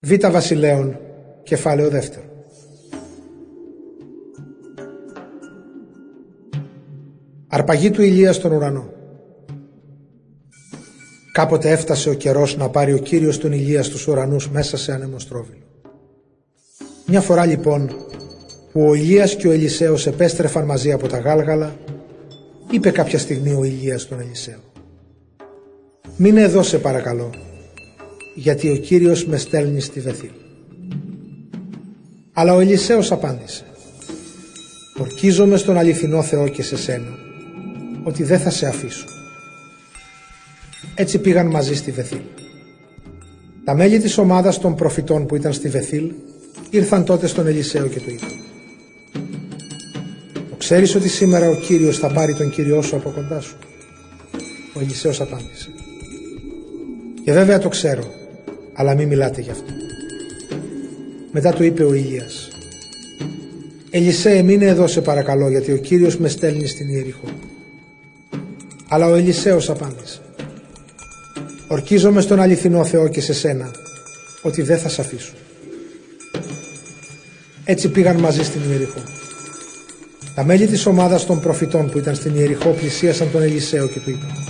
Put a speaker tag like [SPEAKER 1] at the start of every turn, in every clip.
[SPEAKER 1] Β Βασιλέων, κεφάλαιο δεύτερο. Αρπαγή του Ηλίας στον ουρανό. Κάποτε έφτασε ο καιρός να πάρει ο Κύριος τον Ηλία στους ουρανούς μέσα σε ανεμοστρόβιλο. Μια φορά λοιπόν που ο Ηλίας και ο Ελισέος επέστρεφαν μαζί από τα Γάλγαλα, είπε κάποια στιγμή ο Ηλίας στον Ελισέο «Μείνε εδώ σε παρακαλώ, γιατί ο Κύριος με στέλνει στη Βεθήλ». Αλλά ο Ελισέος απάντησε «Ορκίζομαι στον αληθινό Θεό και σε σένα, ότι δεν θα σε αφήσω». Έτσι πήγαν μαζί στη Βεθήλ. Τα μέλη της ομάδας των προφητών που ήταν στη Βεθήλ ήρθαν τότε στον Ελισέο και του είπαν Ξέρεις ότι σήμερα ο Κύριος θα πάρει τον Κύριό σου από κοντά σου; Ο Ελισέος απάντησε. Και βέβαια το ξέρω, αλλά μην μιλάτε γι' αυτό. Μετά του είπε ο Ηλίας. Ελισέ, μείνε εδώ σε παρακαλώ, γιατί ο Κύριος με στέλνει στην Ιεριχώ. Αλλά ο Ελισέος απάντησε. Ορκίζομαι στον αληθινό Θεό και σε σένα, ότι δεν θα σε αφήσω. Έτσι πήγαν μαζί στην Ιεριχώ. Τα μέλη της ομάδας των προφητών που ήταν στην Ιεριχώ πλησίασαν τον Ελισέο και του είπαν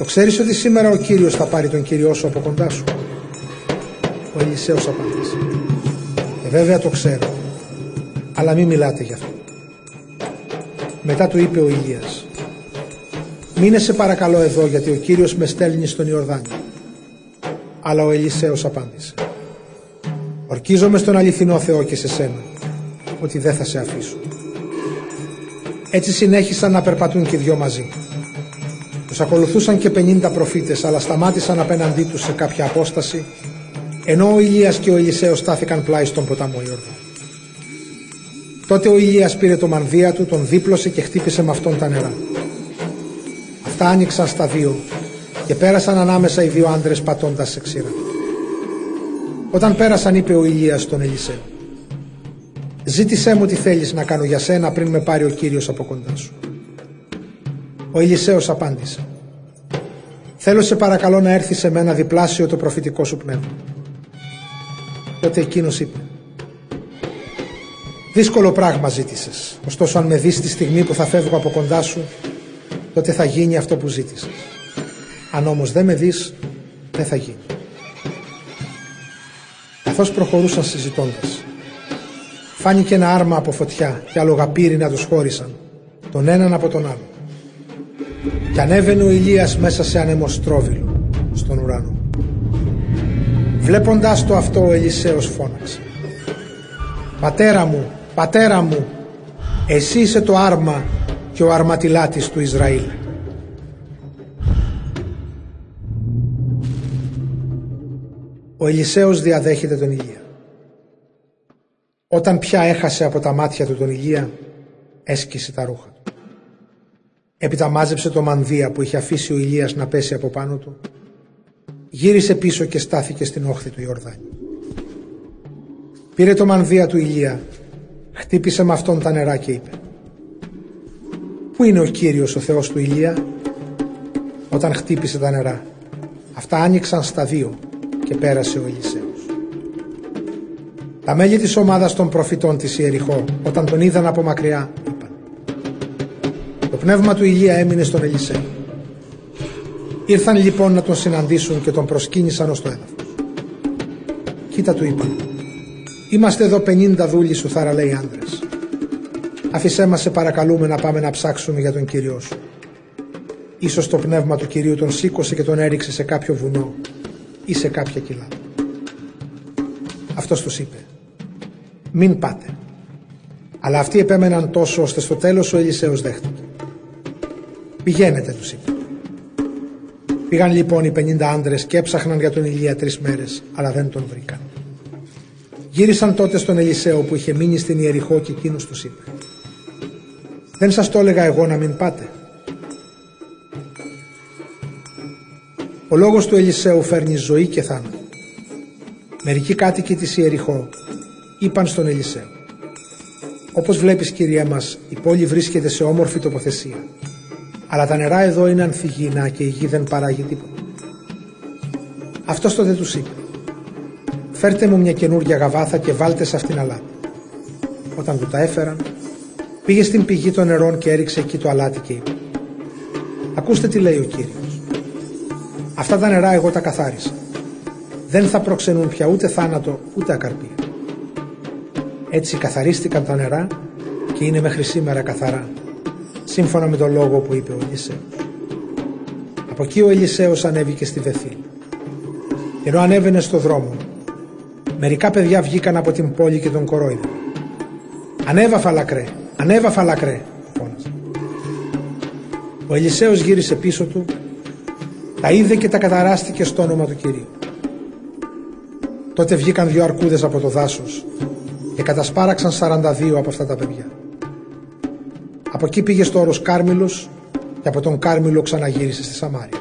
[SPEAKER 1] «Το ξέρεις ότι σήμερα ο Κύριος θα πάρει τον Κύριό σου από κοντά σου» Ο Ελισέος απάντησε «Ε, βέβαια το ξέρω, αλλά μην μιλάτε γι' αυτό». Μετά του είπε ο Ηλίας «Μείνε σε παρακαλώ εδώ γιατί ο Κύριος με στέλνει στον Ιορδάνη». Αλλά ο Ελισέος απάντησε «Ορκίζομαι στον αληθινό Θεό και σε σένα ότι δεν θα σε αφήσω. Έτσι συνέχισαν να περπατούν και δυο μαζί. Τους ακολουθούσαν και 50 προφήτες, αλλά σταμάτησαν απέναντί τους σε κάποια απόσταση, ενώ ο Ηλίας και ο Ελισέος στάθηκαν πλάι στον ποταμό Ιορδά. Τότε ο Ηλίας πήρε το μανδύα του, τον δίπλωσε και χτύπησε με αυτόν τα νερά. Αυτά άνοιξαν στα δύο και πέρασαν ανάμεσα οι δύο άντρες πατώντας σε ξύρα. Όταν πέρασαν είπε ο Ηλίας στον Ελισέο Ζήτησέ μου τι θέλεις να κάνω για σένα πριν με πάρει ο Κύριος από κοντά σου. Ο Ελισέος απάντησε. Θέλω σε παρακαλώ να έρθει σε μένα διπλάσιο το προφητικό σου πνεύμα. Τότε εκείνος είπε. Δύσκολο πράγμα ζήτησες. Ωστόσο αν με δεις τη στιγμή που θα φεύγω από κοντά σου, τότε θα γίνει αυτό που ζήτησες. Αν όμως δεν με δεις, δεν θα γίνει. Καθώς προχωρούσαν συζητώντας, φάνηκε ένα άρμα από φωτιά και να τους χώρισαν, τον έναν από τον άλλο. Και ανέβαινε ο Ηλίας μέσα σε ανεμοστρόβιλο, στον ουρανό. Βλέποντάς το αυτό ο Ελισέος φώναξε. «Πατέρα μου, πατέρα μου, εσύ είσαι το άρμα και ο αρματιλάτης του Ισραήλ». Ο Ελισέος διαδέχεται τον Ηλία. Όταν πια έχασε από τα μάτια του τον Ηλία, έσκησε τα ρούχα του. Έπειτα μάζεψε το μανδύα που είχε αφήσει ο Ηλίας να πέσει από πάνω του, γύρισε πίσω και στάθηκε στην όχθη του Ιορδάνη. Πήρε το μανδύα του Ηλία, χτύπησε με αυτόν τα νερά και είπε «Πού είναι ο Κύριος ο Θεός του Ηλία» Όταν χτύπησε τα νερά, αυτά άνοιξαν στα δύο και πέρασε ο Ελισέος. Τα μέλη της ομάδας των προφητών της Ιεριχώ, όταν τον είδαν από μακριά, είπαν Το πνεύμα του Ηλία έμεινε στον Ελισέ. Ήρθαν λοιπόν να τον συναντήσουν και τον προσκύνησαν ως το έδαφος. Κοίτα του είπαν Είμαστε εδώ 50 δούλοι σου θαραλέοι άντρες. Αφησέ μας σε παρακαλούμε να πάμε να ψάξουμε για τον Κύριό σου. Ίσως το πνεύμα του Κυρίου τον σήκωσε και τον έριξε σε κάποιο βουνό ή σε κάποια κοιλά. Αυτός τους είπε μην πάτε. Αλλά αυτοί επέμεναν τόσο ώστε στο τέλος ο Ελισέος δέχτηκε. Πηγαίνετε τους είπε. Πήγαν λοιπόν οι 50 άντρες και έψαχναν για τον Ηλία τρεις μέρες, αλλά δεν τον βρήκαν. Γύρισαν τότε στον Ελισέο που είχε μείνει στην Ιεριχώ και εκείνος τους είπε «Δεν σας το έλεγα εγώ να μην πάτε». Ο λόγος του Ελισέου φέρνει ζωή και θάνατο. Μερικοί κάτοικοι της Ιεριχώ είπαν στον Ελισέο «Όπως βλέπεις κυρία μας, η πόλη βρίσκεται σε όμορφη τοποθεσία, αλλά τα νερά εδώ είναι ανθυγιεινά και η γη δεν παράγει τίποτα». Αυτός τότε τους είπε φέρτε μου μια καινούργια γαβάθα και βάλτε σε αυτήν αλάτι. Όταν του τα έφεραν, πήγε στην πηγή των νερών και έριξε εκεί το αλάτι και είπε Ακούστε τι λέει ο Κύριος. Αυτά τα νερά εγώ τα καθάρισα. Δεν θα προξενούν πια ούτε θάνατο ούτε ακαρπία. Έτσι καθαρίστηκαν τα νερά και είναι μέχρι σήμερα καθαρά, σύμφωνα με τον λόγο που είπε ο Ελισέος. Από εκεί ο Ελισέος ανέβηκε στη Βεθήλ. Ενώ ανέβαινε στο δρόμο, μερικά παιδιά βγήκαν από την πόλη και τον κορόιδαν. «Ανέβα φαλακρέ, ανέβα φαλακρέ», φώναζε. Ο Ελισέος γύρισε πίσω του, τα είδε και τα καταράστηκε στο όνομα του Κυρίου. Τότε βγήκαν δύο αρκούδες από το δάσος και κατασπάραξαν 42 από αυτά τα παιδιά. Από εκεί πήγε στο όρος Κάρμιλος και από τον Κάρμιλο ξαναγύρισε στη Σαμάρια.